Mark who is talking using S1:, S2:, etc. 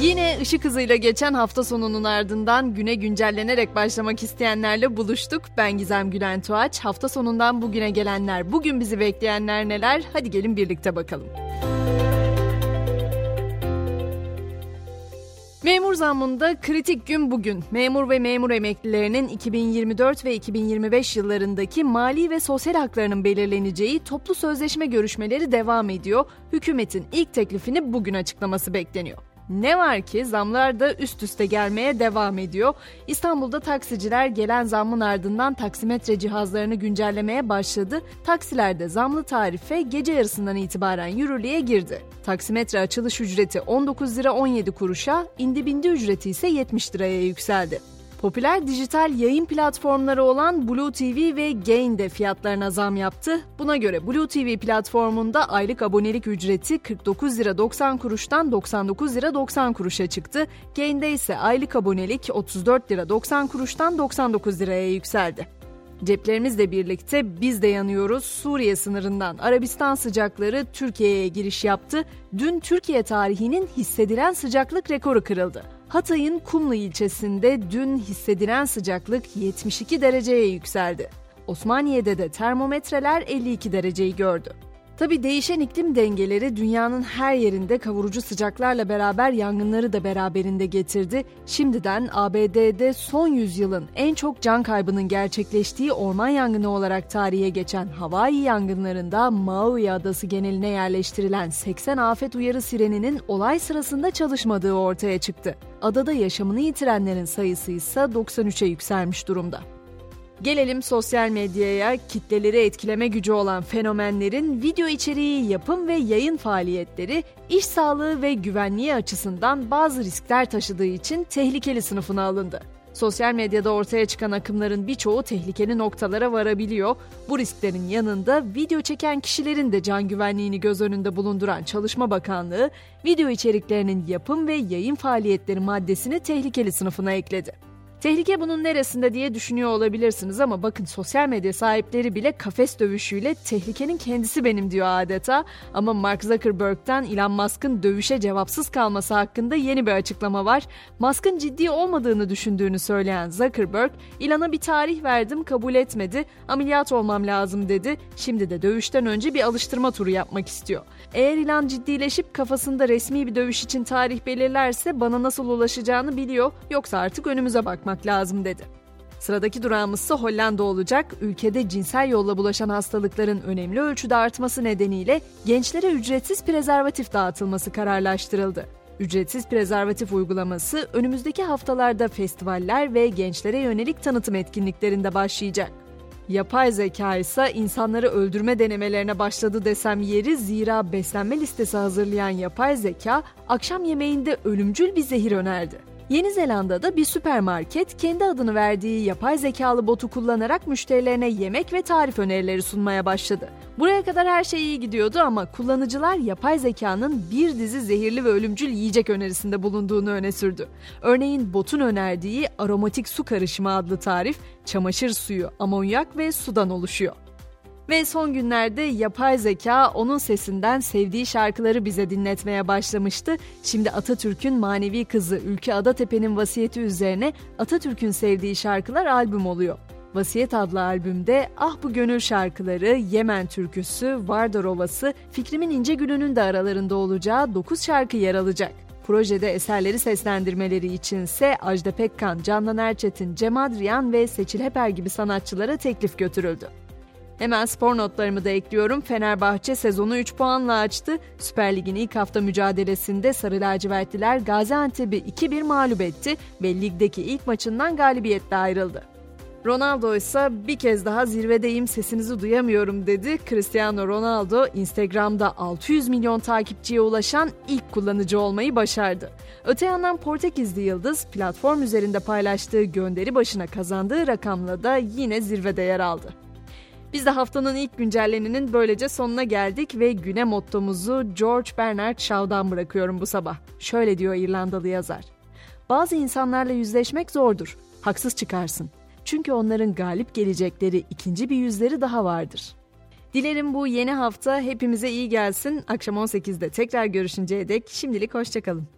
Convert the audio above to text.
S1: Yine ışık hızıyla geçen hafta sonunun ardından güne güncellenerek başlamak isteyenlerle buluştuk. Ben Gizem Gülen Tuğaç. Hafta sonundan bugüne gelenler, bugün bizi bekleyenler neler? Hadi gelin birlikte bakalım. Memur zammında kritik gün bugün. Memur ve memur emeklilerinin 2024 ve 2025 yıllarındaki mali ve sosyal haklarının belirleneceği toplu sözleşme görüşmeleri devam ediyor. Hükümetin ilk teklifini bugün açıklaması bekleniyor. Ne var ki zamlar da üst üste gelmeye devam ediyor. İstanbul'da taksiciler gelen zammın ardından taksimetre cihazlarını güncellemeye başladı. Taksilerde zamlı tarife gece yarısından itibaren yürürlüğe girdi. Taksimetre açılış ücreti 19 lira 17 kuruşa, indi bindi ücreti ise 70 liraya yükseldi. Popüler dijital yayın platformları olan Blue TV ve Gain de fiyatlarına zam yaptı. Buna göre Blue TV platformunda aylık abonelik ücreti 49 lira 90 kuruştan 99 lira 90 kuruşa çıktı. Gain'de ise aylık abonelik 34 lira 90 kuruştan 99 liraya yükseldi. Ceplerimizle birlikte biz de yanıyoruz. Suriye sınırından Arabistan sıcakları Türkiye'ye giriş yaptı. Dün Türkiye tarihinin hissedilen sıcaklık rekoru kırıldı. Hatay'ın Kumlu ilçesinde dün hissedilen sıcaklık 72 dereceye yükseldi. Osmaniye'de de termometreler 52 dereceyi gördü. Tabi değişen iklim dengeleri dünyanın her yerinde kavurucu sıcaklarla beraber yangınları da beraberinde getirdi. Şimdiden ABD'de son yüzyılın en çok can kaybının gerçekleştiği orman yangını olarak tarihe geçen Hawaii yangınlarında Maui adası geneline yerleştirilen 80 afet uyarı sireninin olay sırasında çalışmadığı ortaya çıktı. Adada yaşamını yitirenlerin sayısı ise 93'e yükselmiş durumda. Gelelim sosyal medyaya kitleleri etkileme gücü olan fenomenlerin video içeriği yapım ve yayın faaliyetleri iş sağlığı ve güvenliği açısından bazı riskler taşıdığı için tehlikeli sınıfına alındı. Sosyal medyada ortaya çıkan akımların birçoğu tehlikeli noktalara varabiliyor. Bu risklerin yanında video çeken kişilerin de can güvenliğini göz önünde bulunduran Çalışma Bakanlığı, video içeriklerinin yapım ve yayın faaliyetleri maddesini tehlikeli sınıfına ekledi. Tehlike bunun neresinde diye düşünüyor olabilirsiniz ama bakın sosyal medya sahipleri bile kafes dövüşüyle tehlikenin kendisi benim diyor adeta. Ama Mark Zuckerberg'ten Elon Musk'ın dövüşe cevapsız kalması hakkında yeni bir açıklama var. Musk'ın ciddi olmadığını düşündüğünü söyleyen Zuckerberg, Elon'a bir tarih verdim kabul etmedi, ameliyat olmam lazım dedi. Şimdi de dövüşten önce bir alıştırma turu yapmak istiyor. Eğer Elon ciddileşip kafasında resmi bir dövüş için tarih belirlerse bana nasıl ulaşacağını biliyor yoksa artık önümüze bakmak yapmak lazım dedi. Sıradaki durağımız ise Hollanda olacak. Ülkede cinsel yolla bulaşan hastalıkların önemli ölçüde artması nedeniyle gençlere ücretsiz prezervatif dağıtılması kararlaştırıldı. Ücretsiz prezervatif uygulaması önümüzdeki haftalarda festivaller ve gençlere yönelik tanıtım etkinliklerinde başlayacak. Yapay zeka ise insanları öldürme denemelerine başladı desem yeri zira beslenme listesi hazırlayan yapay zeka akşam yemeğinde ölümcül bir zehir önerdi. Yeni Zelanda'da bir süpermarket kendi adını verdiği yapay zekalı botu kullanarak müşterilerine yemek ve tarif önerileri sunmaya başladı. Buraya kadar her şey iyi gidiyordu ama kullanıcılar yapay zekanın bir dizi zehirli ve ölümcül yiyecek önerisinde bulunduğunu öne sürdü. Örneğin botun önerdiği aromatik su karışımı adlı tarif çamaşır suyu, amonyak ve sudan oluşuyor. Ve son günlerde yapay zeka onun sesinden sevdiği şarkıları bize dinletmeye başlamıştı. Şimdi Atatürk'ün manevi kızı Ülke Adatepe'nin vasiyeti üzerine Atatürk'ün sevdiği şarkılar albüm oluyor. Vasiyet adlı albümde Ah Bu Gönül şarkıları, Yemen türküsü, Vardar Ovası, Fikrimin İnce Gülü'nün de aralarında olacağı 9 şarkı yer alacak. Projede eserleri seslendirmeleri içinse Ajda Pekkan, Candan Erçetin, Cem Adrian ve Seçil Heper gibi sanatçılara teklif götürüldü. Hemen spor notlarımı da ekliyorum. Fenerbahçe sezonu 3 puanla açtı. Süper Lig'in ilk hafta mücadelesinde Sarı Lacivertliler Gaziantep'i 2-1 mağlup etti ve ligdeki ilk maçından galibiyetle ayrıldı. Ronaldo ise bir kez daha zirvedeyim sesinizi duyamıyorum dedi. Cristiano Ronaldo Instagram'da 600 milyon takipçiye ulaşan ilk kullanıcı olmayı başardı. Öte yandan Portekizli Yıldız platform üzerinde paylaştığı gönderi başına kazandığı rakamla da yine zirvede yer aldı. Biz de haftanın ilk güncelleninin böylece sonuna geldik ve güne mottomuzu George Bernard Shaw'dan bırakıyorum bu sabah. Şöyle diyor İrlandalı yazar. Bazı insanlarla yüzleşmek zordur. Haksız çıkarsın. Çünkü onların galip gelecekleri ikinci bir yüzleri daha vardır. Dilerim bu yeni hafta hepimize iyi gelsin. Akşam 18'de tekrar görüşünceye dek şimdilik hoşçakalın.